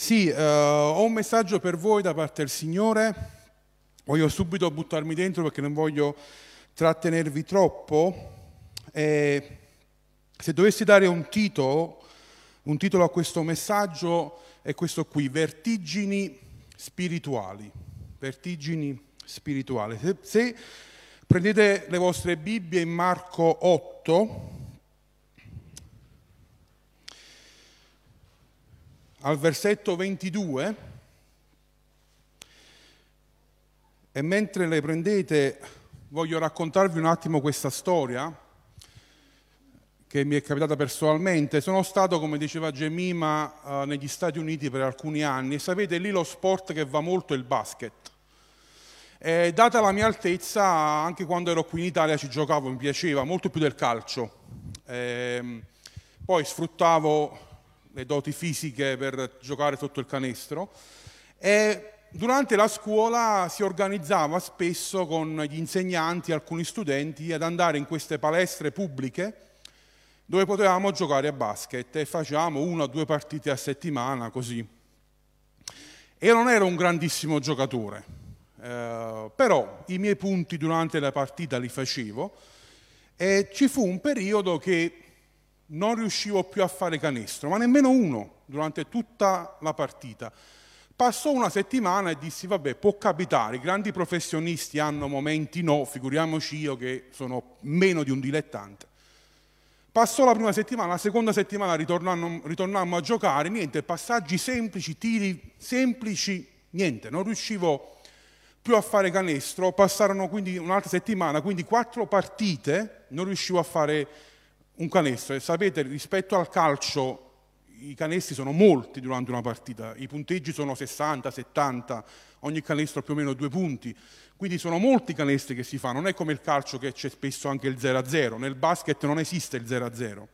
Sì, eh, ho un messaggio per voi da parte del Signore. Voglio subito buttarmi dentro perché non voglio trattenervi troppo. E se dovessi dare un titolo, un titolo a questo messaggio è questo qui, vertigini spirituali. Vertigini spirituali. Se, se prendete le vostre Bibbie in Marco 8, al versetto 22 e mentre le prendete voglio raccontarvi un attimo questa storia che mi è capitata personalmente. Sono stato, come diceva Gemima, eh, negli Stati Uniti per alcuni anni e sapete lì lo sport che va molto è il basket. E, data la mia altezza, anche quando ero qui in Italia ci giocavo, mi piaceva molto più del calcio. E, ehm, poi sfruttavo le doti fisiche per giocare sotto il canestro e durante la scuola si organizzava spesso con gli insegnanti, alcuni studenti, ad andare in queste palestre pubbliche dove potevamo giocare a basket e facevamo una o due partite a settimana così. Io non ero un grandissimo giocatore, eh, però i miei punti durante la partita li facevo e ci fu un periodo che non riuscivo più a fare canestro, ma nemmeno uno durante tutta la partita. Passò una settimana e dissi, vabbè, può capitare, i grandi professionisti hanno momenti no, figuriamoci io che sono meno di un dilettante. Passò la prima settimana, la seconda settimana ritornammo, a giocare, niente, passaggi semplici, tiri semplici, niente, non riuscivo più a fare canestro, passarono quindi un'altra settimana, quindi quattro partite, non riuscivo a fare un canestro. E sapete rispetto al calcio i canestri sono molti durante una partita, i punteggi sono 60, 70, ogni canestro più o meno due punti, quindi sono molti canestri che si fanno, non è come il calcio che c'è spesso anche il 0-0, nel basket non esiste il 0-0.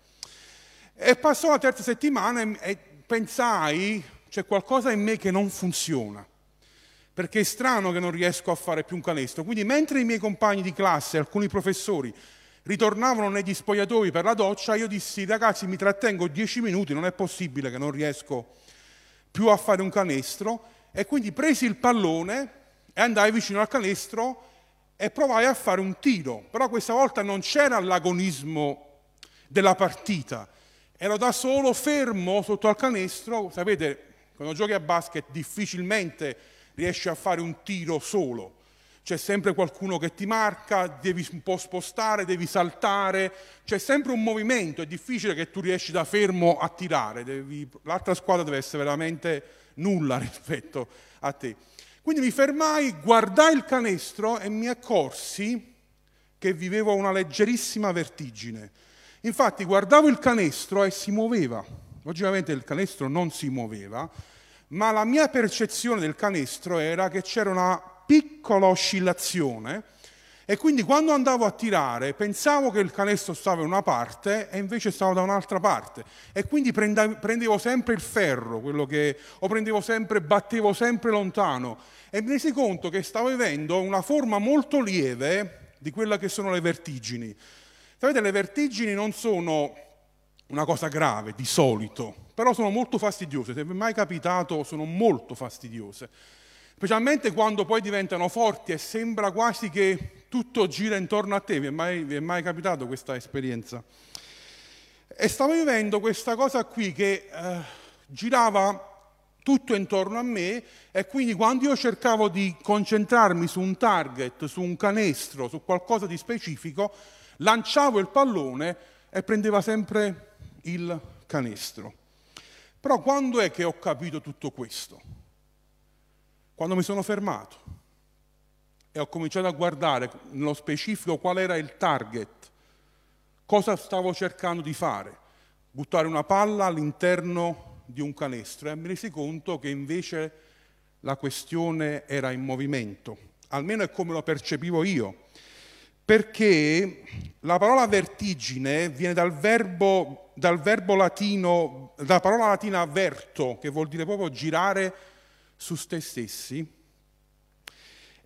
E passò la terza settimana e pensai, c'è qualcosa in me che non funziona, perché è strano che non riesco a fare più un canestro. Quindi mentre i miei compagni di classe, alcuni professori, ritornavano negli spogliatoi per la doccia, io dissi ragazzi mi trattengo dieci minuti, non è possibile che non riesco più a fare un canestro. E quindi presi il pallone e andai vicino al canestro e provai a fare un tiro, però questa volta non c'era l'agonismo della partita, ero da solo fermo sotto al canestro, sapete quando giochi a basket difficilmente riesci a fare un tiro solo, c'è sempre qualcuno che ti marca, devi un po' spostare, devi saltare, c'è sempre un movimento, è difficile che tu riesci da fermo a tirare, devi, l'altra squadra deve essere veramente nulla rispetto a te. Quindi mi fermai, guardai il canestro e mi accorsi che vivevo una leggerissima vertigine. Infatti guardavo il canestro e si muoveva. Logicamente il canestro non si muoveva, ma la mia percezione del canestro era che c'era una piccola oscillazione e quindi quando andavo a tirare pensavo che il canestro stava in una parte e invece stava da un'altra parte e quindi prendevo sempre il ferro, quello che, o prendevo sempre, battevo sempre lontano. E mi resi conto che stavo vivendo una forma molto lieve di quella che sono le vertigini. Sapete, le vertigini non sono una cosa grave di solito, però sono molto fastidiose, se vi è mai capitato sono molto fastidiose specialmente quando poi diventano forti e sembra quasi che tutto gira intorno a te. Vi è mai, vi è mai capitato questa esperienza? E stavo vivendo questa cosa qui che eh, girava tutto intorno a me e quindi quando io cercavo di concentrarmi su un target, su un canestro, su qualcosa di specifico, lanciavo il pallone e prendeva sempre il canestro. Però quando è che ho capito tutto questo? Quando mi sono fermato e ho cominciato a guardare nello specifico qual era il target, cosa stavo cercando di fare, buttare una palla all'interno di un canestro e mi resi conto che invece la questione era in movimento, almeno è come lo percepivo io, perché la parola vertigine viene dal verbo, dal verbo latino, dalla parola latina verto, che vuol dire proprio girare su se stessi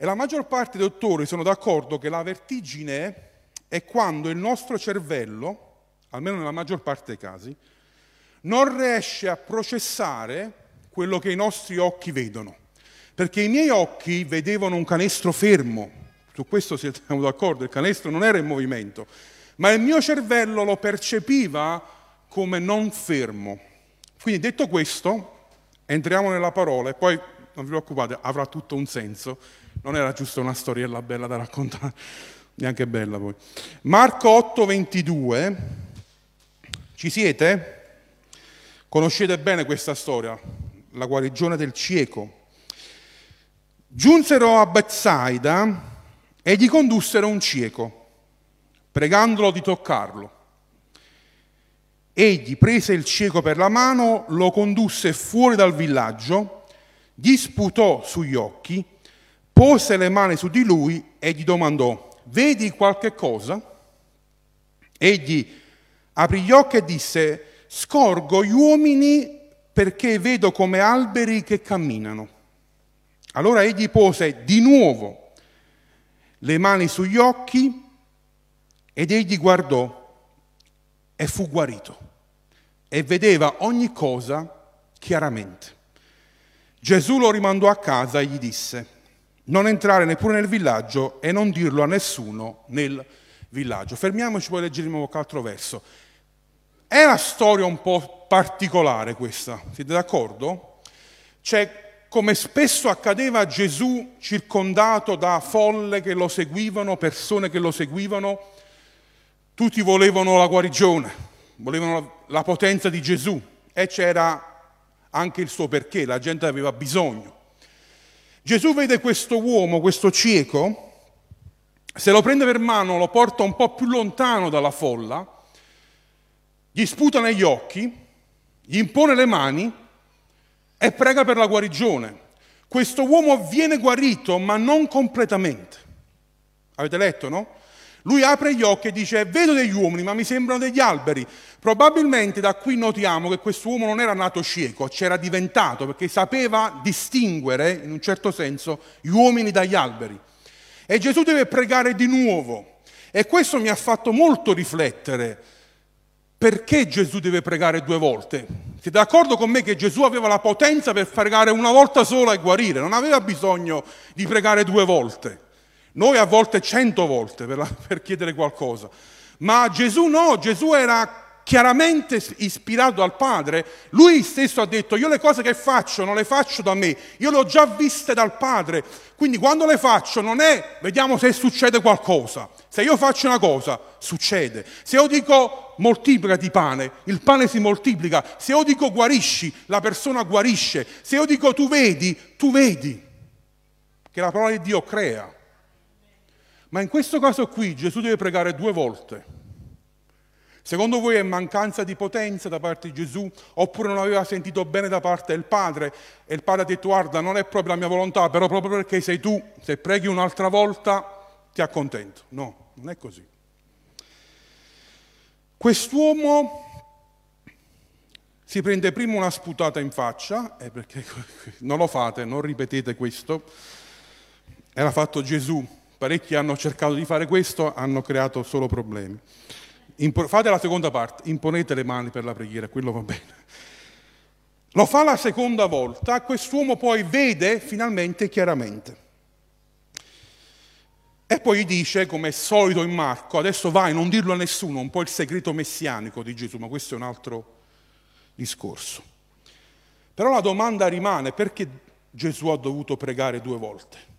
e la maggior parte dei dottori sono d'accordo che la vertigine è quando il nostro cervello, almeno nella maggior parte dei casi, non riesce a processare quello che i nostri occhi vedono. Perché i miei occhi vedevano un canestro fermo, su questo siamo d'accordo, il canestro non era in movimento, ma il mio cervello lo percepiva come non fermo. Quindi detto questo, entriamo nella parola e poi non vi preoccupate, avrà tutto un senso. Non era giusto una storiella bella da raccontare, neanche bella poi. Marco 8, 22, ci siete? Conoscete bene questa storia, la guarigione del cieco. Giunsero a Bethsaida e gli condussero un cieco, pregandolo di toccarlo. Egli prese il cieco per la mano, lo condusse fuori dal villaggio, gli sputò sugli occhi, pose le mani su di lui e gli domandò, vedi qualche cosa? Egli aprì gli occhi e disse, scorgo gli uomini perché vedo come alberi che camminano. Allora egli pose di nuovo le mani sugli occhi ed egli guardò e fu guarito e vedeva ogni cosa chiaramente. Gesù lo rimandò a casa e gli disse, non entrare neppure nel villaggio e non dirlo a nessuno nel villaggio. Fermiamoci, poi leggeremo qualche altro verso. È una storia un po' particolare questa, siete d'accordo? C'è, come spesso accadeva Gesù, circondato da folle che lo seguivano, persone che lo seguivano, tutti volevano la guarigione, volevano la potenza di Gesù e c'era anche il suo perché, la gente aveva bisogno. Gesù vede questo uomo, questo cieco, se lo prende per mano, lo porta un po' più lontano dalla folla, gli sputa negli occhi, gli impone le mani e prega per la guarigione. Questo uomo viene guarito, ma non completamente. Avete letto, no? Lui apre gli occhi e dice, vedo degli uomini, ma mi sembrano degli alberi. Probabilmente da qui notiamo che questo uomo non era nato cieco, c'era diventato, perché sapeva distinguere, in un certo senso, gli uomini dagli alberi. E Gesù deve pregare di nuovo. E questo mi ha fatto molto riflettere perché Gesù deve pregare due volte? Siete d'accordo con me che Gesù aveva la potenza per pregare una volta sola e guarire? Non aveva bisogno di pregare due volte. Noi a volte cento volte per, la, per chiedere qualcosa. Ma Gesù no, Gesù era chiaramente ispirato dal Padre, lui stesso ha detto io le cose che faccio non le faccio da me, io le ho già viste dal Padre, quindi quando le faccio non è vediamo se succede qualcosa, se io faccio una cosa succede, se io dico moltiplicati pane, il pane si moltiplica, se io dico guarisci, la persona guarisce, se io dico tu vedi, tu vedi, che la parola di Dio crea. Ma in questo caso qui Gesù deve pregare due volte Secondo voi è mancanza di potenza da parte di Gesù oppure non aveva sentito bene da parte del Padre e il Padre ha detto guarda non è proprio la mia volontà, però proprio perché sei tu, se preghi un'altra volta ti accontento. No, non è così. Quest'uomo si prende prima una sputata in faccia, eh, perché non lo fate, non ripetete questo, era fatto Gesù, parecchi hanno cercato di fare questo, hanno creato solo problemi. Fate la seconda parte, imponete le mani per la preghiera, quello va bene. Lo fa la seconda volta, quest'uomo poi vede finalmente chiaramente. E poi gli dice, come è solito in Marco, adesso vai, non dirlo a nessuno, un po' il segreto messianico di Gesù, ma questo è un altro discorso. Però la domanda rimane, perché Gesù ha dovuto pregare due volte?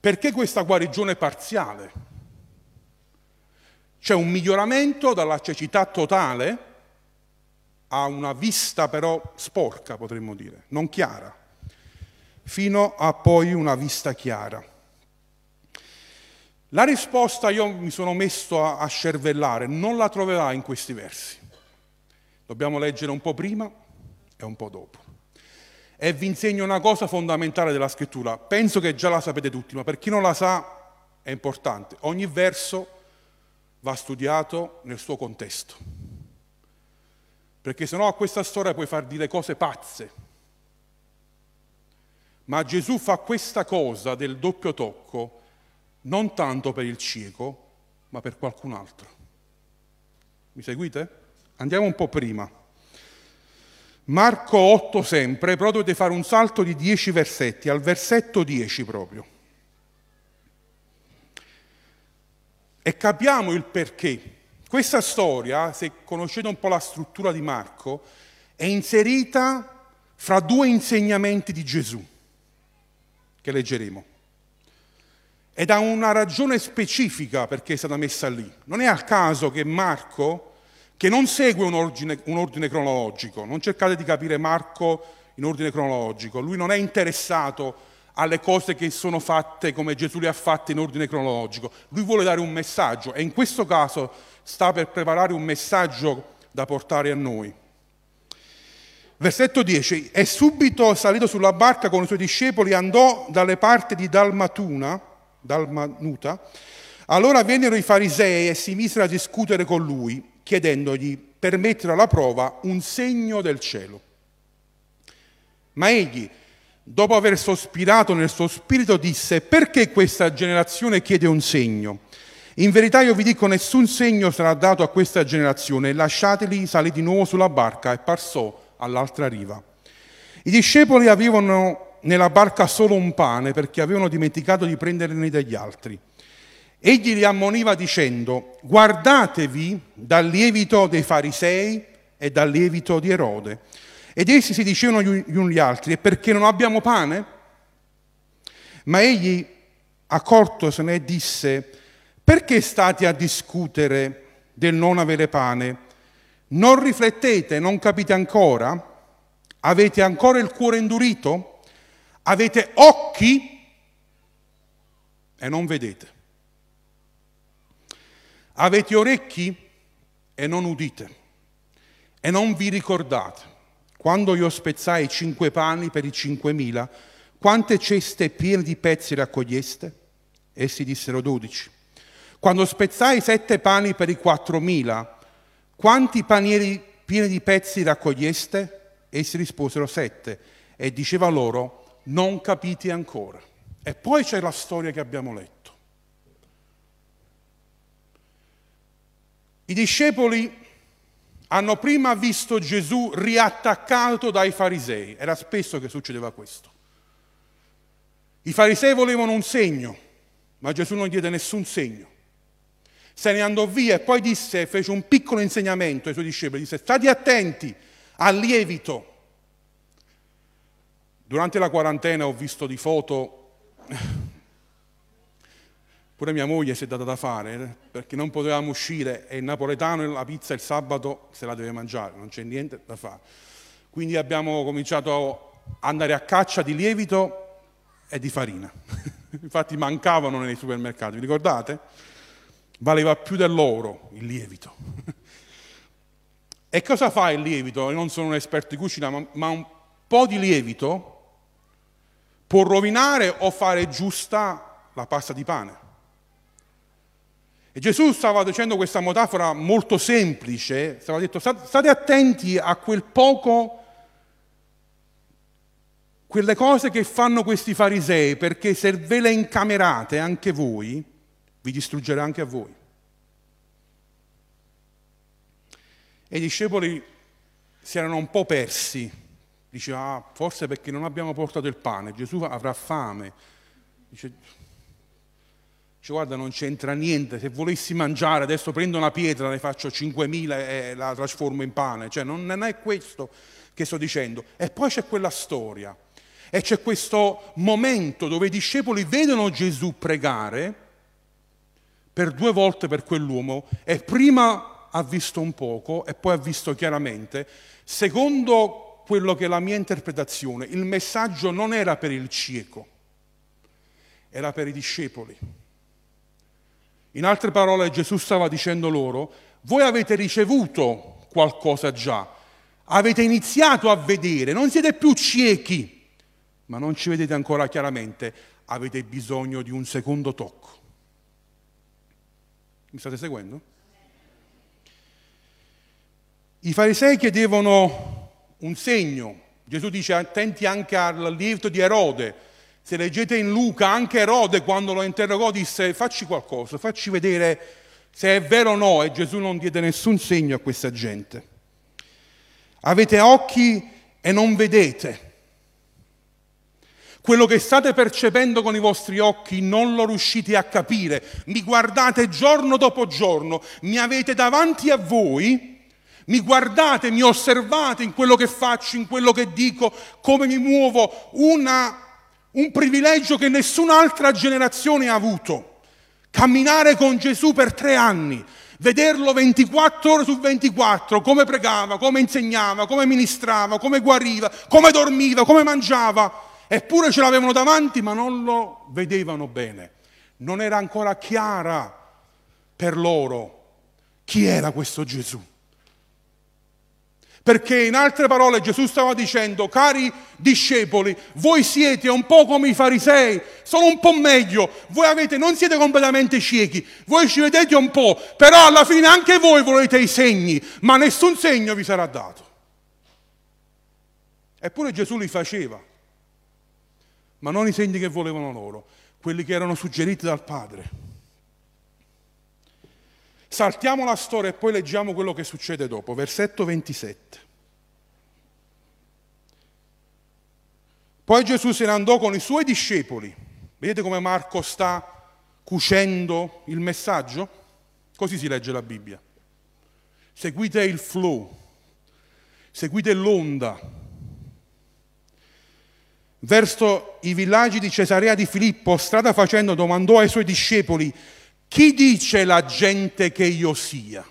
Perché questa guarigione parziale? C'è un miglioramento dalla cecità totale a una vista però sporca, potremmo dire, non chiara, fino a poi una vista chiara. La risposta io mi sono messo a, a scervellare, non la troverà in questi versi. Dobbiamo leggere un po' prima e un po' dopo. E vi insegno una cosa fondamentale della scrittura, penso che già la sapete tutti, ma per chi non la sa è importante. Ogni verso va studiato nel suo contesto. Perché sennò a questa storia puoi far dire cose pazze. Ma Gesù fa questa cosa del doppio tocco non tanto per il cieco, ma per qualcun altro. Mi seguite? Andiamo un po' prima. Marco 8 sempre, però dovete fare un salto di 10 versetti, al versetto 10 proprio. E capiamo il perché. Questa storia, se conoscete un po' la struttura di Marco, è inserita fra due insegnamenti di Gesù, che leggeremo. Ed ha una ragione specifica perché è stata messa lì. Non è al caso che Marco che non segue un ordine, un ordine, cronologico, non cercate di capire Marco in ordine cronologico, lui non è interessato alle cose che sono fatte come Gesù le ha fatte in ordine cronologico, lui vuole dare un messaggio e in questo caso sta per preparare un messaggio da portare a noi. Versetto 10, e subito salito sulla barca con i suoi discepoli andò dalle parti di Dalmatuna, Dalmanuta, allora vennero i farisei e si misero a discutere con lui chiedendogli per mettere alla prova un segno del cielo. Ma egli, dopo aver sospirato nel suo spirito, disse, perché questa generazione chiede un segno? In verità io vi dico, nessun segno sarà dato a questa generazione, lasciateli, salì di nuovo sulla barca e passò all'altra riva. I discepoli avevano nella barca solo un pane perché avevano dimenticato di prenderne degli altri. Egli li ammoniva dicendo, guardatevi dal lievito dei farisei e dal lievito di Erode. Ed essi si dicevano gli uni agli altri, e perché non abbiamo pane? Ma egli, accortosene, disse, perché state a discutere del non avere pane? Non riflettete, non capite ancora? Avete ancora il cuore indurito? Avete occhi e non vedete? Avete orecchi e non udite e non vi ricordate. Quando io spezzai cinque pani per i cinquemila, quante ceste piene di pezzi raccoglieste? Essi dissero dodici. Quando spezzai sette pani per i quattromila, quanti panieri pieni di pezzi raccoglieste? Essi risposero sette. E diceva loro, non capite ancora. E poi c'è la storia che abbiamo letto. I discepoli hanno prima visto Gesù riattaccato dai farisei, era spesso che succedeva questo. I farisei volevano un segno, ma Gesù non diede nessun segno. Se ne andò via e poi disse, fece un piccolo insegnamento ai suoi discepoli, disse state attenti al lievito. Durante la quarantena ho visto di foto Pure mia moglie si è data da fare eh, perché non potevamo uscire e il napoletano la pizza il sabato se la deve mangiare, non c'è niente da fare. Quindi abbiamo cominciato ad andare a caccia di lievito e di farina. Infatti mancavano nei supermercati, vi ricordate? Valeva più dell'oro il lievito. e cosa fa il lievito? Io non sono un esperto di cucina, ma un po' di lievito può rovinare o fare giusta la pasta di pane. E Gesù stava dicendo questa metafora molto semplice, stava detto state attenti a quel poco, quelle cose che fanno questi farisei, perché se ve le incamerate anche voi, vi distruggerà anche a voi. E i discepoli si erano un po' persi, diceva ah, forse perché non abbiamo portato il pane, Gesù avrà fame. Dice, Dice, guarda, non c'entra niente, se volessi mangiare adesso prendo una pietra, ne faccio 5.000 e la trasformo in pane. Cioè, non è questo che sto dicendo. E poi c'è quella storia. E c'è questo momento dove i discepoli vedono Gesù pregare per due volte per quell'uomo e prima ha visto un poco e poi ha visto chiaramente. Secondo quello che è la mia interpretazione, il messaggio non era per il cieco, era per i discepoli. In altre parole Gesù stava dicendo loro, voi avete ricevuto qualcosa già, avete iniziato a vedere, non siete più ciechi, ma non ci vedete ancora chiaramente, avete bisogno di un secondo tocco. Mi state seguendo? I farisei chiedevano un segno. Gesù dice attenti anche al lievito di Erode, se leggete in Luca, anche Erode quando lo interrogò disse facci qualcosa, facci vedere se è vero o no e Gesù non diede nessun segno a questa gente. Avete occhi e non vedete. Quello che state percependo con i vostri occhi non lo riuscite a capire. Mi guardate giorno dopo giorno, mi avete davanti a voi, mi guardate, mi osservate in quello che faccio, in quello che dico, come mi muovo, una, un privilegio che nessun'altra generazione ha avuto. Camminare con Gesù per tre anni, vederlo 24 ore su 24, come pregava, come insegnava, come ministrava, come guariva, come dormiva, come mangiava. Eppure ce l'avevano davanti, ma non lo vedevano bene. Non era ancora chiara per loro chi era questo Gesù. Perché in altre parole Gesù stava dicendo, cari discepoli, voi siete un po' come i farisei, sono un po' meglio, voi avete, non siete completamente ciechi, voi ci vedete un po', però alla fine anche voi volete i segni, ma nessun segno vi sarà dato. Eppure Gesù li faceva, ma non i segni che volevano loro, quelli che erano suggeriti dal Padre. Saltiamo la storia e poi leggiamo quello che succede dopo, versetto 27. Poi Gesù se ne andò con i suoi discepoli. Vedete come Marco sta cucendo il messaggio? Così si legge la Bibbia. Seguite il flow, seguite l'onda. Verso i villaggi di Cesarea di Filippo, strada facendo, domandò ai suoi discepoli, chi dice la gente che io sia?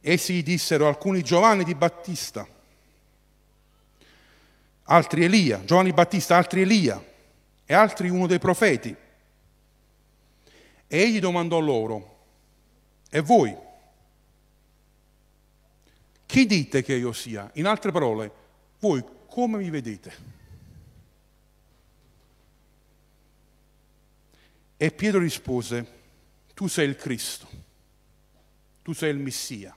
Essi dissero alcuni Giovanni di Battista, altri Elia, Giovanni Battista, altri Elia e altri uno dei profeti. E egli domandò loro, e voi? Chi dite che io sia? In altre parole, voi come mi vedete? E Pietro rispose, tu sei il Cristo, tu sei il Messia.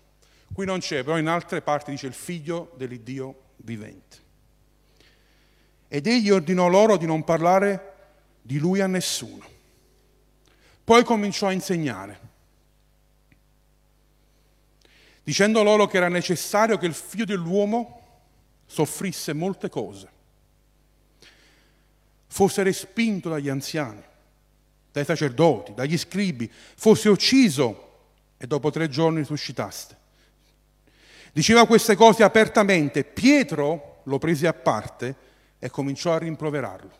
Qui non c'è, però in altre parti dice il figlio dell'Iddio vivente. Ed egli ordinò loro di non parlare di lui a nessuno. Poi cominciò a insegnare, dicendo loro che era necessario che il figlio dell'uomo soffrisse molte cose, fosse respinto dagli anziani dai sacerdoti, dagli scribi, fosse ucciso e dopo tre giorni risuscitaste. Diceva queste cose apertamente, Pietro lo prese a parte e cominciò a rimproverarlo.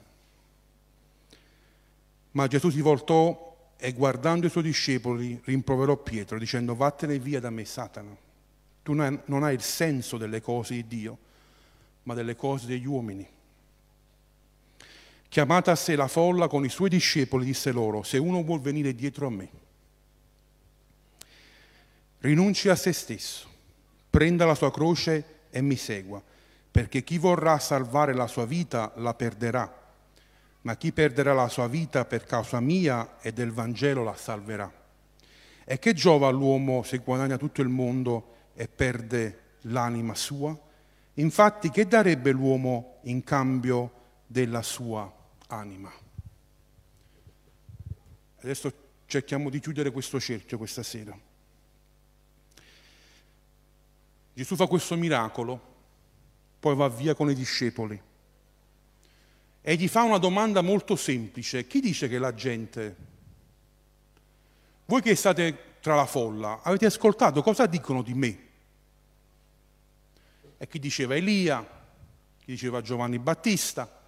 Ma Gesù si voltò e guardando i suoi discepoli rimproverò Pietro dicendo vattene via da me Satana, tu non hai il senso delle cose di Dio, ma delle cose degli uomini. Chiamata a sé la folla con i suoi discepoli, disse loro, se uno vuol venire dietro a me, rinunci a se stesso, prenda la sua croce e mi segua, perché chi vorrà salvare la sua vita la perderà, ma chi perderà la sua vita per causa mia e del Vangelo la salverà. E che giova all'uomo se guadagna tutto il mondo e perde l'anima sua? Infatti, che darebbe l'uomo in cambio della sua? Anima. Adesso cerchiamo di chiudere questo cerchio questa sera. Gesù fa questo miracolo, poi va via con i discepoli e gli fa una domanda molto semplice. Chi dice che la gente, voi che state tra la folla, avete ascoltato cosa dicono di me? E chi diceva Elia, chi diceva Giovanni Battista,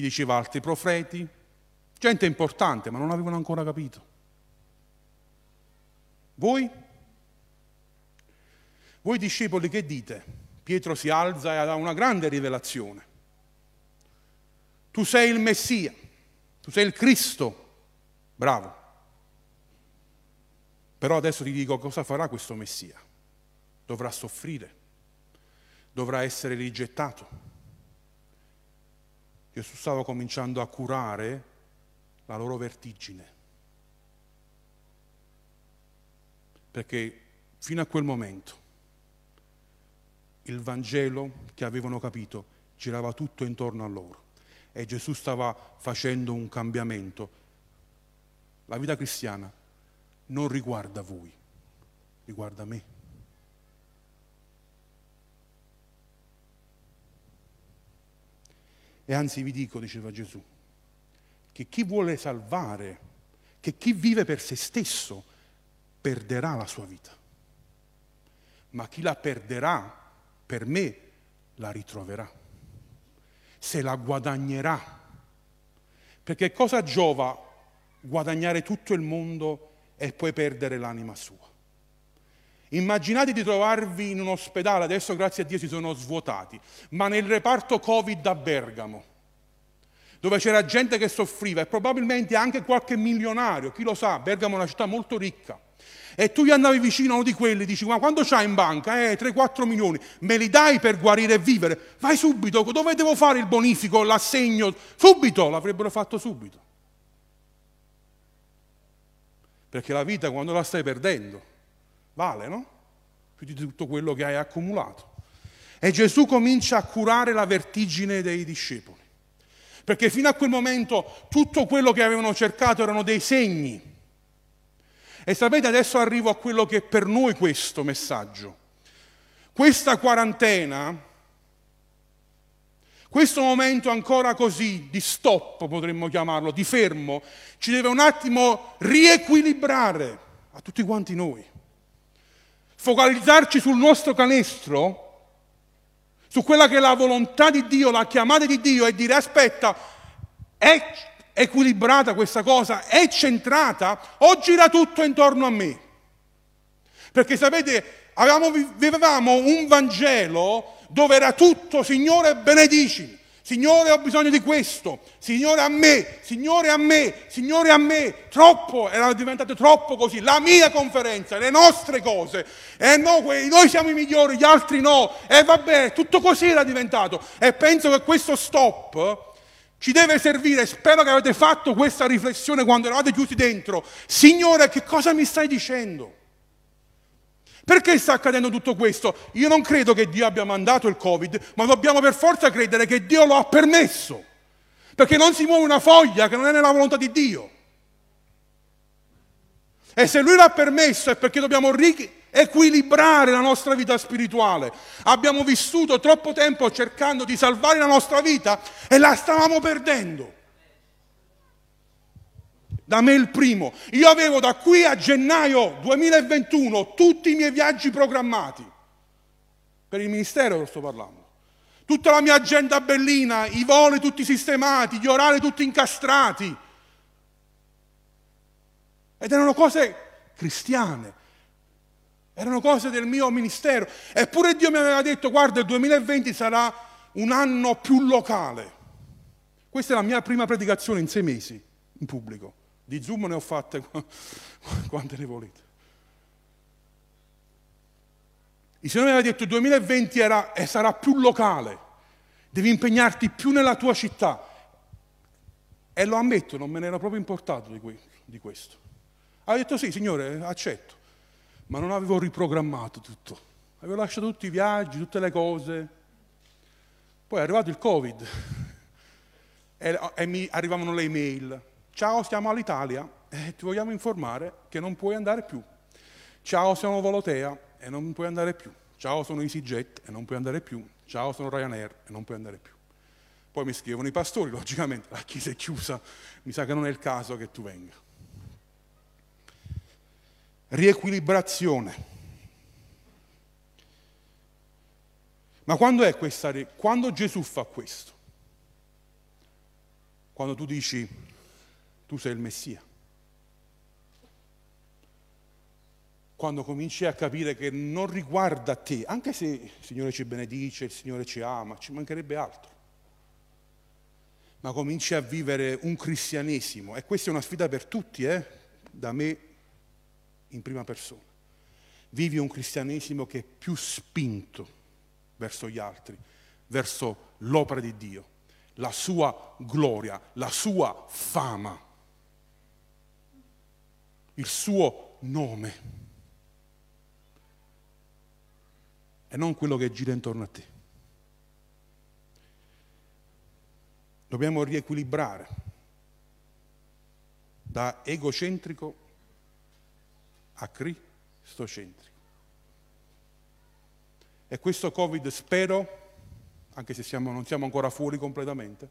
chi diceva altri profeti, gente importante, ma non avevano ancora capito. Voi? Voi discepoli che dite? Pietro si alza e ha una grande rivelazione. Tu sei il Messia, tu sei il Cristo, bravo. Però adesso ti dico cosa farà questo Messia. Dovrà soffrire, dovrà essere rigettato Gesù stava cominciando a curare la loro vertigine. Perché fino a quel momento il Vangelo che avevano capito girava tutto intorno a loro e Gesù stava facendo un cambiamento. La vita cristiana non riguarda voi, riguarda me. E anzi vi dico, diceva Gesù, che chi vuole salvare, che chi vive per se stesso, perderà la sua vita. Ma chi la perderà, per me, la ritroverà. Se la guadagnerà. Perché cosa giova guadagnare tutto il mondo e poi perdere l'anima sua? Immaginate di trovarvi in un ospedale, adesso grazie a Dio si sono svuotati, ma nel reparto Covid a Bergamo, dove c'era gente che soffriva e probabilmente anche qualche milionario, chi lo sa, Bergamo è una città molto ricca. E tu gli andavi vicino a uno di quelli, dici, ma quando c'hai in banca? Eh, 3-4 milioni, me li dai per guarire e vivere? Vai subito, dove devo fare il bonifico, l'assegno? Subito, l'avrebbero fatto subito. Perché la vita quando la stai perdendo Vale, no? Più di tutto quello che hai accumulato. E Gesù comincia a curare la vertigine dei discepoli. Perché fino a quel momento tutto quello che avevano cercato erano dei segni. E sapete, adesso arrivo a quello che è per noi questo messaggio. Questa quarantena, questo momento ancora così di stop, potremmo chiamarlo, di fermo, ci deve un attimo riequilibrare a tutti quanti noi focalizzarci sul nostro canestro, su quella che è la volontà di Dio, la chiamata di Dio e dire aspetta, è equilibrata questa cosa, è centrata o gira tutto intorno a me? Perché sapete, avevamo, vivevamo un Vangelo dove era tutto Signore benedicimi. Signore ho bisogno di questo, Signore a me, Signore a me, Signore a me, troppo, era diventato troppo così, la mia conferenza, le nostre cose, e no, noi siamo i migliori, gli altri no, e vabbè, tutto così era diventato, e penso che questo stop ci deve servire, spero che avete fatto questa riflessione quando eravate chiusi dentro, Signore che cosa mi stai dicendo? Perché sta accadendo tutto questo? Io non credo che Dio abbia mandato il Covid, ma dobbiamo per forza credere che Dio lo ha permesso. Perché non si muove una foglia che non è nella volontà di Dio. E se Lui l'ha permesso è perché dobbiamo riequilibrare la nostra vita spirituale. Abbiamo vissuto troppo tempo cercando di salvare la nostra vita e la stavamo perdendo da me il primo. Io avevo da qui a gennaio 2021 tutti i miei viaggi programmati. Per il ministero sto parlando. Tutta la mia agenda bellina, i voli tutti sistemati, gli orari tutti incastrati. Ed erano cose cristiane, erano cose del mio ministero. Eppure Dio mi aveva detto, guarda, il 2020 sarà un anno più locale. Questa è la mia prima predicazione in sei mesi in pubblico. Di Zoom ne ho fatte quante ne volete. Il Signore mi aveva detto il 2020 era, e sarà più locale, devi impegnarti più nella tua città. E lo ammetto, non me ne era proprio importato di, que- di questo. Ha detto sì, Signore, accetto, ma non avevo riprogrammato tutto. Avevo lasciato tutti i viaggi, tutte le cose. Poi è arrivato il Covid e, e mi arrivavano le email. Ciao, siamo all'Italia e ti vogliamo informare che non puoi andare più. Ciao, siamo Volotea e non puoi andare più. Ciao, sono EasyJet e non puoi andare più. Ciao, sono Ryanair e non puoi andare più. Poi mi scrivono i pastori, logicamente, la chiesa è chiusa, mi sa che non è il caso che tu venga. Riequilibrazione. Ma quando è questa? Quando Gesù fa questo? Quando tu dici tu sei il Messia. Quando cominci a capire che non riguarda te, anche se il Signore ci benedice, il Signore ci ama, ci mancherebbe altro, ma cominci a vivere un cristianesimo, e questa è una sfida per tutti, eh? da me in prima persona. Vivi un cristianesimo che è più spinto verso gli altri, verso l'opera di Dio, la sua gloria, la sua fama il suo nome e non quello che gira intorno a te. Dobbiamo riequilibrare da egocentrico a cristocentrico. E questo Covid spero anche se siamo, non siamo ancora fuori completamente.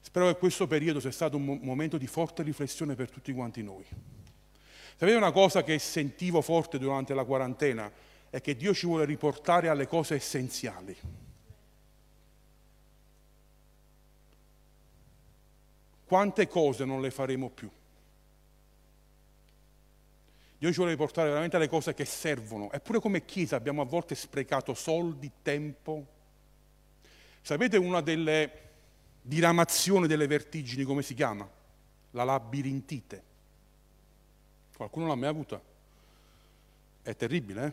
Spero che questo periodo sia stato un momento di forte riflessione per tutti quanti noi. Sapete una cosa che sentivo forte durante la quarantena? È che Dio ci vuole riportare alle cose essenziali. Quante cose non le faremo più? Dio ci vuole riportare veramente alle cose che servono. Eppure come Chiesa abbiamo a volte sprecato soldi, tempo. Sapete una delle diramazioni delle vertigini come si chiama? La labirintite. Qualcuno l'ha mai avuta? È terribile, eh?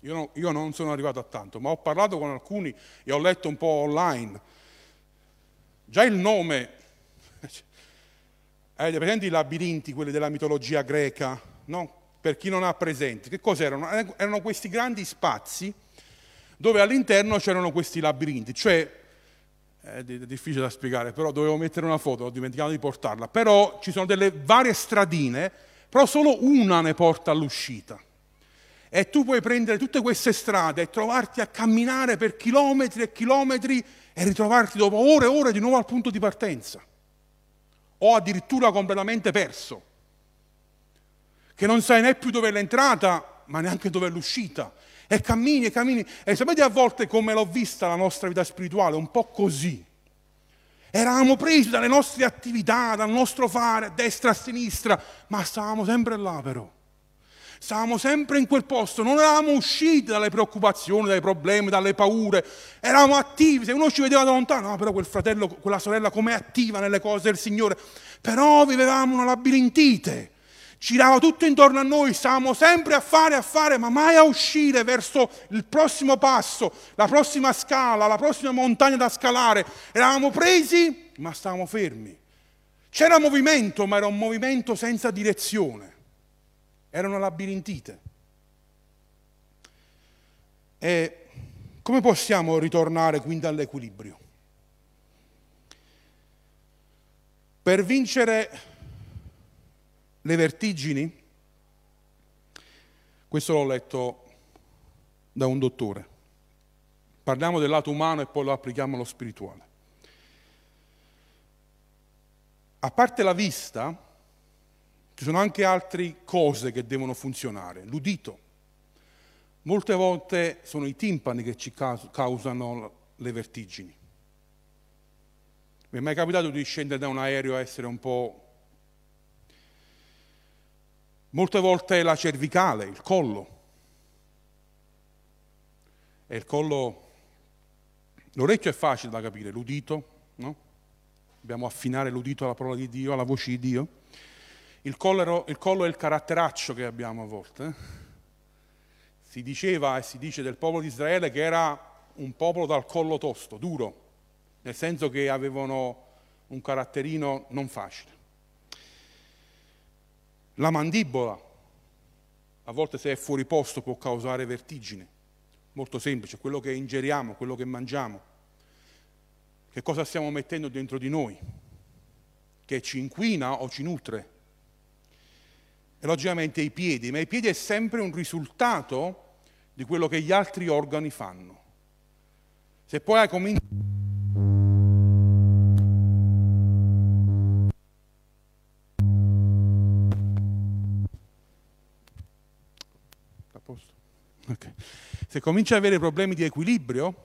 Io, no, io non sono arrivato a tanto, ma ho parlato con alcuni e ho letto un po' online. Già il nome, eh, presenti i labirinti, quelli della mitologia greca, no? per chi non ha presente. Che cos'erano? Erano questi grandi spazi dove all'interno c'erano questi labirinti, cioè è difficile da spiegare, però dovevo mettere una foto, ho dimenticato di portarla, però ci sono delle varie stradine, però solo una ne porta all'uscita. E tu puoi prendere tutte queste strade e trovarti a camminare per chilometri e chilometri e ritrovarti dopo ore e ore di nuovo al punto di partenza, o addirittura completamente perso che non sai né più dove è l'entrata, ma neanche dove è l'uscita. E cammini e cammini. E sapete a volte come l'ho vista la nostra vita spirituale? Un po' così. Eravamo presi dalle nostre attività, dal nostro fare, a destra e a sinistra, ma stavamo sempre là però. Stavamo sempre in quel posto, non eravamo usciti dalle preoccupazioni, dai problemi, dalle paure, eravamo attivi. Se uno ci vedeva da lontano, no, però quel fratello, quella sorella com'è attiva nelle cose del Signore. Però vivevamo una labirintite girava tutto intorno a noi, stavamo sempre a fare, a fare, ma mai a uscire verso il prossimo passo, la prossima scala, la prossima montagna da scalare. Eravamo presi, ma stavamo fermi. C'era movimento, ma era un movimento senza direzione. Era una labirintite. E come possiamo ritornare quindi all'equilibrio? Per vincere le vertigini? Questo l'ho letto da un dottore. Parliamo del lato umano e poi lo applichiamo allo spirituale. A parte la vista, ci sono anche altre cose che devono funzionare. L'udito. Molte volte sono i timpani che ci causano le vertigini. Mi è mai capitato di scendere da un aereo e essere un po' Molte volte la cervicale, il collo. E il collo, l'orecchio è facile da capire, l'udito, no? Dobbiamo affinare l'udito alla parola di Dio, alla voce di Dio. Il collo, il collo è il caratteraccio che abbiamo a volte. Eh? Si diceva e si dice del popolo di Israele che era un popolo dal collo tosto, duro, nel senso che avevano un caratterino non facile. La mandibola, a volte se è fuori posto, può causare vertigine. Molto semplice, quello che ingeriamo, quello che mangiamo. Che cosa stiamo mettendo dentro di noi? Che ci inquina o ci nutre? E logicamente i piedi, ma i piedi è sempre un risultato di quello che gli altri organi fanno. Se poi hai cominciato Okay. Se cominci ad avere problemi di equilibrio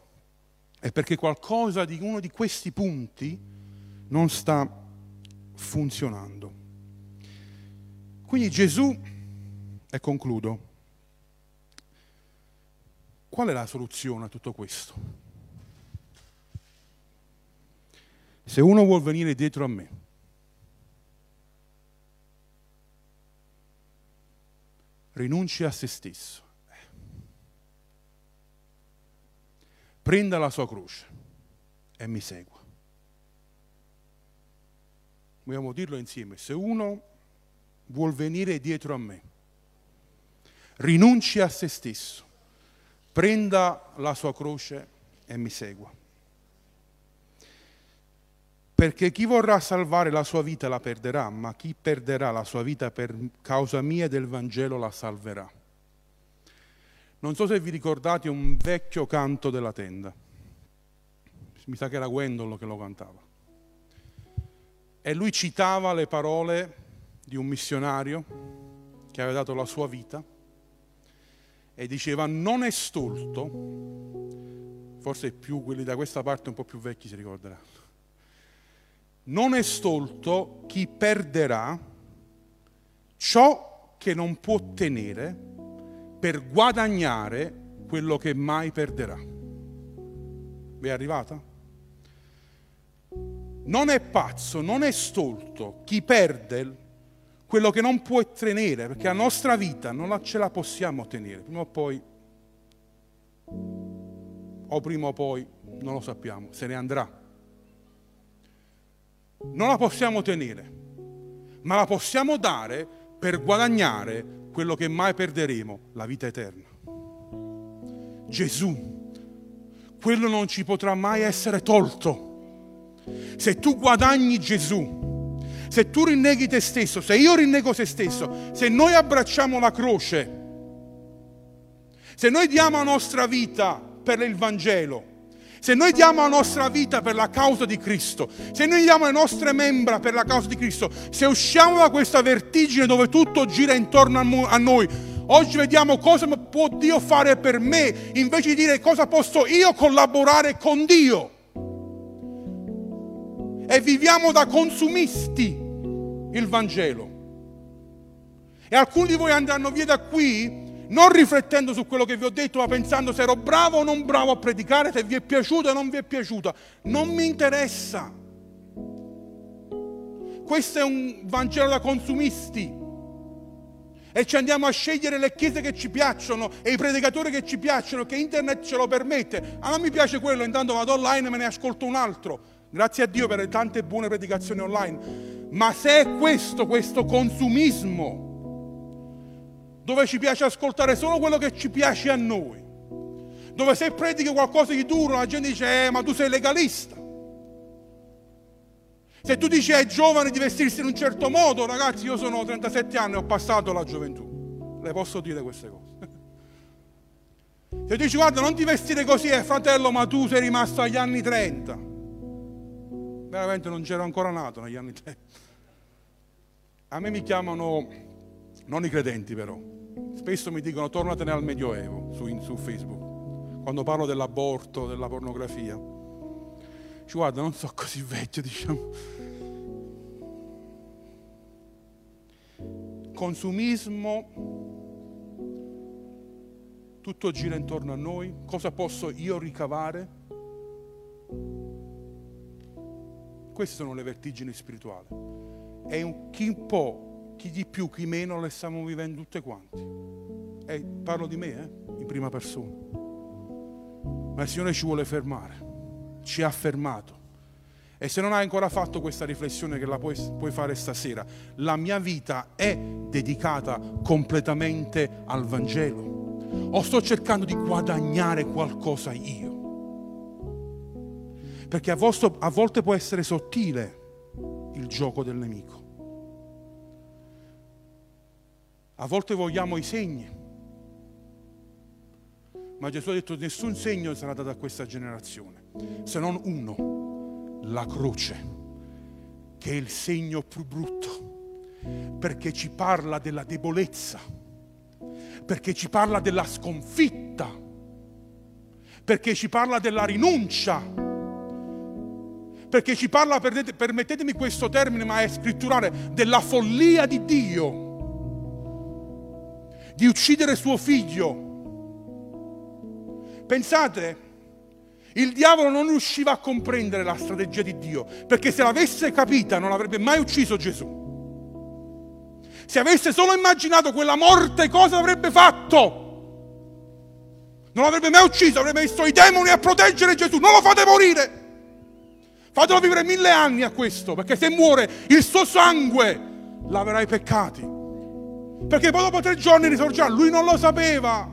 è perché qualcosa di uno di questi punti non sta funzionando. Quindi Gesù, e concludo, qual è la soluzione a tutto questo? Se uno vuol venire dietro a me, rinunci a se stesso prenda la sua croce e mi segua. Vogliamo dirlo insieme, se uno vuol venire dietro a me, rinunci a se stesso, prenda la sua croce e mi segua. Perché chi vorrà salvare la sua vita la perderà, ma chi perderà la sua vita per causa mia e del Vangelo la salverà. Non so se vi ricordate un vecchio canto della tenda. mi sa che era Gwendolyn che lo cantava. E lui citava le parole di un missionario che aveva dato la sua vita e diceva non è stolto, forse più quelli da questa parte un po' più vecchi si ricorderanno, non è stolto chi perderà ciò che non può tenere per guadagnare quello che mai perderà. Vi è arrivata? Non è pazzo, non è stolto chi perde quello che non può tenere, perché la nostra vita non la, ce la possiamo tenere, prima o poi, o prima o poi, non lo sappiamo, se ne andrà. Non la possiamo tenere, ma la possiamo dare per guadagnare quello che mai perderemo, la vita eterna. Gesù, quello non ci potrà mai essere tolto. Se tu guadagni Gesù, se tu rinneghi te stesso, se io rinnego se stesso, se noi abbracciamo la croce, se noi diamo la nostra vita per il Vangelo, se noi diamo la nostra vita per la causa di Cristo, se noi diamo le nostre membra per la causa di Cristo, se usciamo da questa vertigine dove tutto gira intorno a noi, oggi vediamo cosa può Dio fare per me, invece di dire cosa posso io collaborare con Dio e viviamo da consumisti il Vangelo. E alcuni di voi andranno via da qui non riflettendo su quello che vi ho detto, ma pensando se ero bravo o non bravo a predicare, se vi è piaciuto o non vi è piaciuto. Non mi interessa. Questo è un Vangelo da consumisti. E ci andiamo a scegliere le chiese che ci piacciono e i predicatori che ci piacciono, che internet ce lo permette. A me mi piace quello, intanto vado online e me ne ascolto un altro. Grazie a Dio per le tante buone predicazioni online. Ma se è questo, questo consumismo, dove ci piace ascoltare solo quello che ci piace a noi, dove se predichi qualcosa di duro la gente dice, eh, ma tu sei legalista. Se tu dici ai giovani di vestirsi in un certo modo, ragazzi, io sono 37 anni, ho passato la gioventù, le posso dire queste cose. Se dici, guarda, non ti vestire così, eh, fratello, ma tu sei rimasto agli anni 30 veramente non c'ero ancora nato negli anni 30. A me mi chiamano, non i credenti però, spesso mi dicono tornatene al Medioevo su, su Facebook, quando parlo dell'aborto, della pornografia. Ci guarda, non so così vecchio, diciamo. Consumismo, tutto gira intorno a noi, cosa posso io ricavare? Queste sono le vertigini spirituali. E chi po', chi di più, chi meno le stiamo vivendo tutte quanti. E parlo di me, eh, in prima persona. Ma il Signore ci vuole fermare, ci ha fermato. E se non hai ancora fatto questa riflessione che la puoi, puoi, fare stasera, la mia vita è dedicata completamente al Vangelo. O sto cercando di guadagnare qualcosa io? perché a volte, a volte può essere sottile il gioco del nemico. A volte vogliamo i segni, ma Gesù ha detto nessun segno sarà dato a questa generazione, se non uno, la croce, che è il segno più brutto, perché ci parla della debolezza, perché ci parla della sconfitta, perché ci parla della rinuncia perché ci parla, permettetemi questo termine, ma è scritturale, della follia di Dio, di uccidere suo figlio. Pensate, il diavolo non riusciva a comprendere la strategia di Dio, perché se l'avesse capita non avrebbe mai ucciso Gesù. Se avesse solo immaginato quella morte, cosa avrebbe fatto? Non l'avrebbe mai ucciso, avrebbe messo i demoni a proteggere Gesù. Non lo fate morire! Fatelo vivere mille anni a questo, perché se muore il suo sangue laverà i peccati. Perché poi dopo tre giorni risorgerà. Lui non lo sapeva,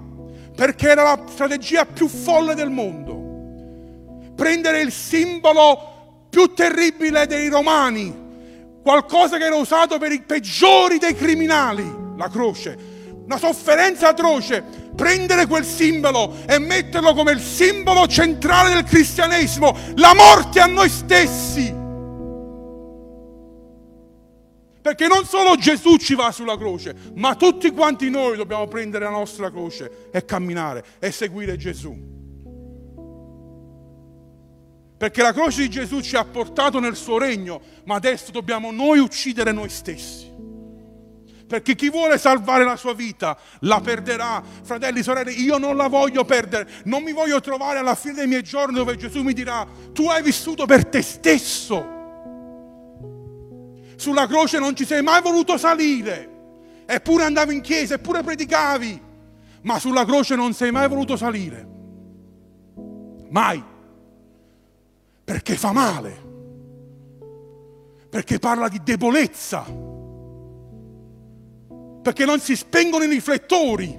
perché era la strategia più folle del mondo. Prendere il simbolo più terribile dei romani, qualcosa che era usato per i peggiori dei criminali, la croce, una sofferenza atroce, prendere quel simbolo e metterlo come il simbolo centrale del cristianesimo, la morte a noi stessi. Perché non solo Gesù ci va sulla croce, ma tutti quanti noi dobbiamo prendere la nostra croce e camminare e seguire Gesù. Perché la croce di Gesù ci ha portato nel suo regno, ma adesso dobbiamo noi uccidere noi stessi. Perché chi vuole salvare la sua vita la perderà. Fratelli, sorelle, io non la voglio perdere. Non mi voglio trovare alla fine dei miei giorni dove Gesù mi dirà, tu hai vissuto per te stesso. Sulla croce non ci sei mai voluto salire. Eppure andavi in chiesa, eppure predicavi. Ma sulla croce non sei mai voluto salire. Mai. Perché fa male. Perché parla di debolezza perché non si spengono i riflettori,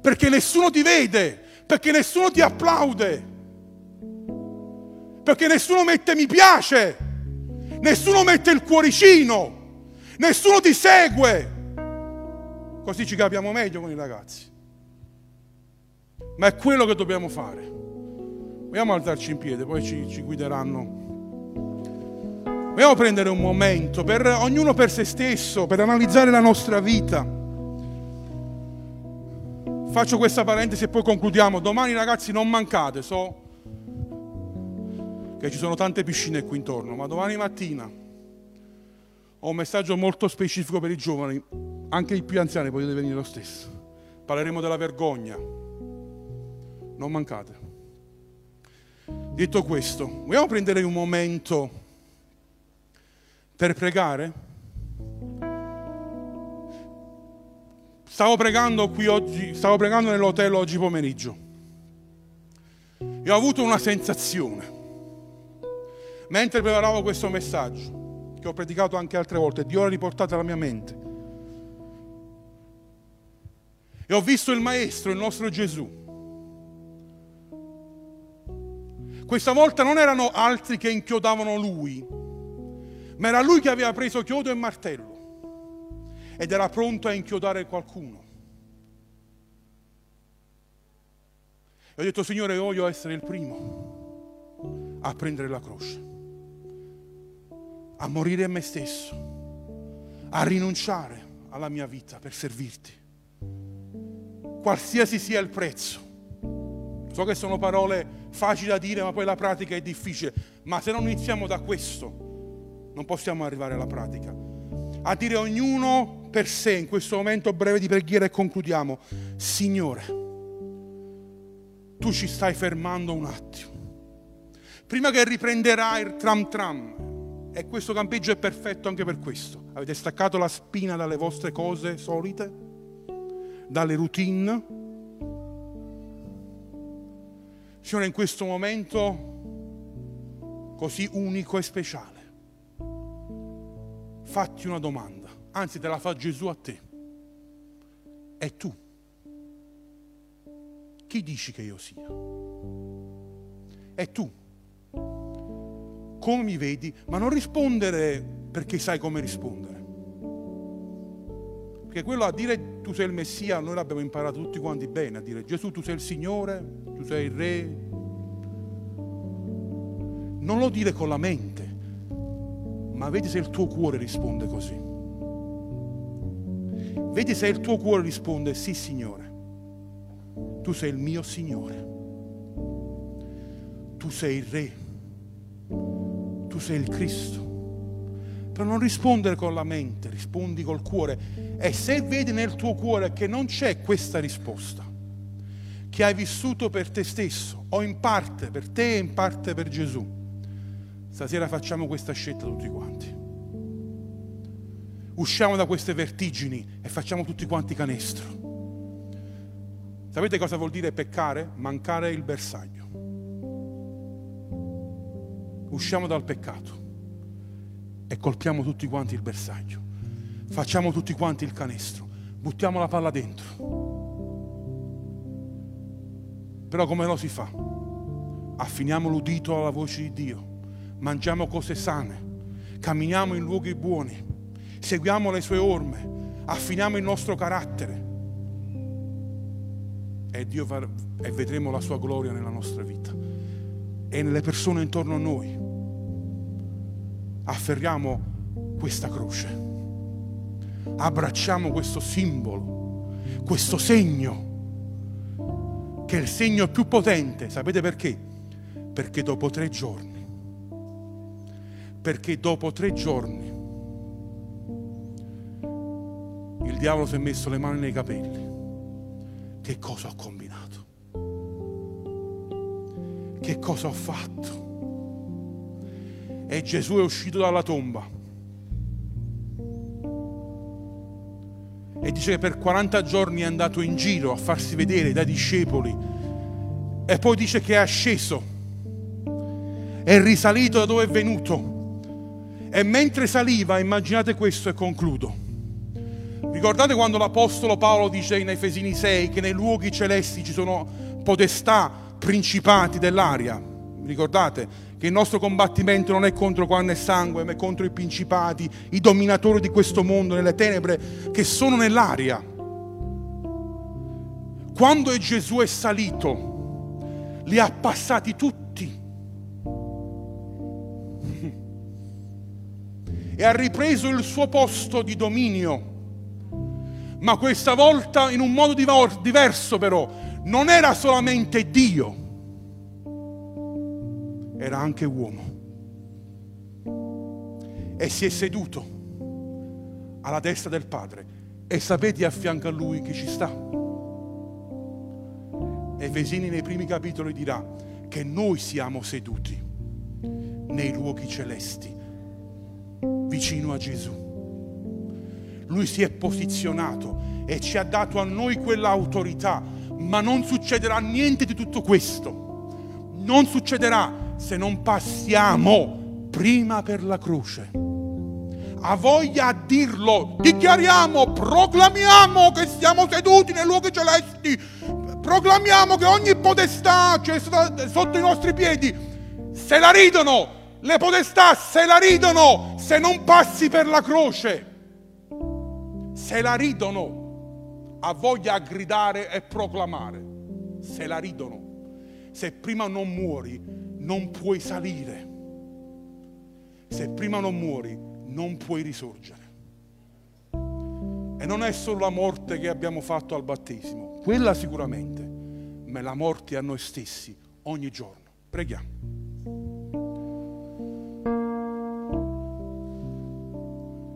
perché nessuno ti vede, perché nessuno ti applaude, perché nessuno mette mi piace, nessuno mette il cuoricino, nessuno ti segue. Così ci capiamo meglio con i ragazzi. Ma è quello che dobbiamo fare. Vogliamo alzarci in piedi, poi ci, ci guideranno Vogliamo prendere un momento per ognuno per se stesso, per analizzare la nostra vita. Faccio questa parentesi e poi concludiamo. Domani ragazzi non mancate, so che ci sono tante piscine qui intorno, ma domani mattina ho un messaggio molto specifico per i giovani, anche i più anziani potete venire lo stesso. Parleremo della vergogna. Non mancate. Detto questo, vogliamo prendere un momento per pregare? Stavo pregando qui oggi, stavo pregando nell'hotel oggi pomeriggio e ho avuto una sensazione. Mentre preparavo questo messaggio, che ho predicato anche altre volte, Dio l'ha riportato alla mia mente. E ho visto il Maestro, il nostro Gesù. Questa volta non erano altri che inchiodavano Lui, ma era lui che aveva preso chiodo e martello ed era pronto a inchiodare qualcuno. E ho detto, Signore, voglio essere il primo a prendere la croce, a morire a me stesso, a rinunciare alla mia vita per servirti, qualsiasi sia il prezzo. So che sono parole facili da dire, ma poi la pratica è difficile. Ma se non iniziamo da questo, non possiamo arrivare alla pratica. A dire ognuno per sé in questo momento breve di preghiera e concludiamo. Signore, tu ci stai fermando un attimo. Prima che riprenderai il tram tram, e questo campeggio è perfetto anche per questo. Avete staccato la spina dalle vostre cose solite, dalle routine. Signore, in questo momento così unico e speciale fatti una domanda, anzi te la fa Gesù a te. E tu? Chi dici che io sia? E tu? Come mi vedi? Ma non rispondere perché sai come rispondere. Perché quello a dire tu sei il Messia, noi l'abbiamo imparato tutti quanti bene, a dire Gesù tu sei il Signore, tu sei il Re. Non lo dire con la mente, ma vedi se il tuo cuore risponde così. Vedi se il tuo cuore risponde sì Signore, tu sei il mio Signore, tu sei il Re, tu sei il Cristo. Per non rispondere con la mente, rispondi col cuore. E se vedi nel tuo cuore che non c'è questa risposta, che hai vissuto per te stesso, o in parte per te e in parte per Gesù, Stasera facciamo questa scelta tutti quanti. Usciamo da queste vertigini e facciamo tutti quanti canestro. Sapete cosa vuol dire peccare? Mancare il bersaglio. Usciamo dal peccato e colpiamo tutti quanti il bersaglio. Facciamo tutti quanti il canestro. Buttiamo la palla dentro. Però come lo si fa? Affiniamo l'udito alla voce di Dio mangiamo cose sane, camminiamo in luoghi buoni, seguiamo le sue orme, affiniamo il nostro carattere. e, Dio fa, e vedremo la sua gloria nella nostra vita e nelle persone intorno a noi. Afferriamo questa croce, abbracciamo questo simbolo, questo segno, che è il segno più potente. Sapete perché? Perché dopo tre giorni, perché dopo tre giorni il diavolo si è messo le mani nei capelli. Che cosa ho combinato? Che cosa ho fatto? E Gesù è uscito dalla tomba. E dice che per 40 giorni è andato in giro a farsi vedere dai discepoli. E poi dice che è asceso. È risalito da dove è venuto. E mentre saliva, immaginate questo e concludo Ricordate quando l'Apostolo Paolo dice in Efesini 6 che nei luoghi celesti ci sono potestà, principati dell'aria? Ricordate che il nostro combattimento non è contro carne e sangue, ma è contro i principati, i dominatori di questo mondo, nelle tenebre che sono nell'aria. Quando Gesù è salito, li ha passati tutti. E ha ripreso il suo posto di dominio ma questa volta in un modo diverso però. Non era solamente Dio, era anche uomo. E si è seduto alla destra del Padre. E sapete a fianco a lui chi ci sta? Efesini nei primi capitoli dirà che noi siamo seduti nei luoghi celesti, vicino a Gesù. Lui si è posizionato e ci ha dato a noi quell'autorità, ma non succederà niente di tutto questo. Non succederà se non passiamo prima per la croce. Ha voglia a dirlo, dichiariamo, proclamiamo che siamo seduti nei luoghi celesti, proclamiamo che ogni potestà c'è sotto i nostri piedi, se la ridono, le potestà se la ridono se non passi per la croce se la ridono, ha voglia a gridare e proclamare, se la ridono. Se prima non muori, non puoi salire. Se prima non muori, non puoi risorgere. E non è solo la morte che abbiamo fatto al battesimo, quella sicuramente, ma è la morte a noi stessi ogni giorno. Preghiamo.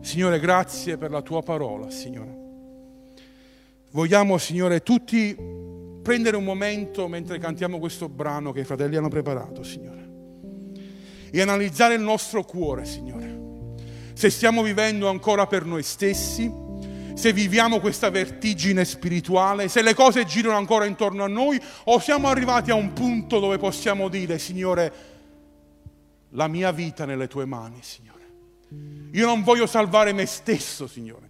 Signore, grazie per la tua parola, Signore. Vogliamo, Signore, tutti prendere un momento mentre cantiamo questo brano che i fratelli hanno preparato, Signore, e analizzare il nostro cuore, Signore. Se stiamo vivendo ancora per noi stessi, se viviamo questa vertigine spirituale, se le cose girano ancora intorno a noi o siamo arrivati a un punto dove possiamo dire, Signore, la mia vita nelle tue mani, Signore. Io non voglio salvare me stesso, Signore.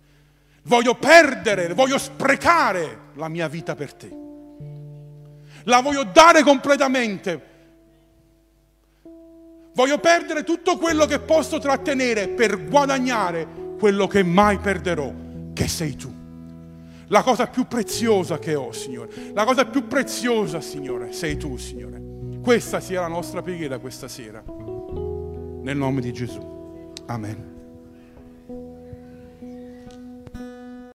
Voglio perdere, voglio sprecare la mia vita per te. La voglio dare completamente. Voglio perdere tutto quello che posso trattenere per guadagnare quello che mai perderò, che sei tu. La cosa più preziosa che ho, Signore. La cosa più preziosa, Signore, sei tu, Signore. Questa sia la nostra preghiera questa sera. Nel nome di Gesù. Amen.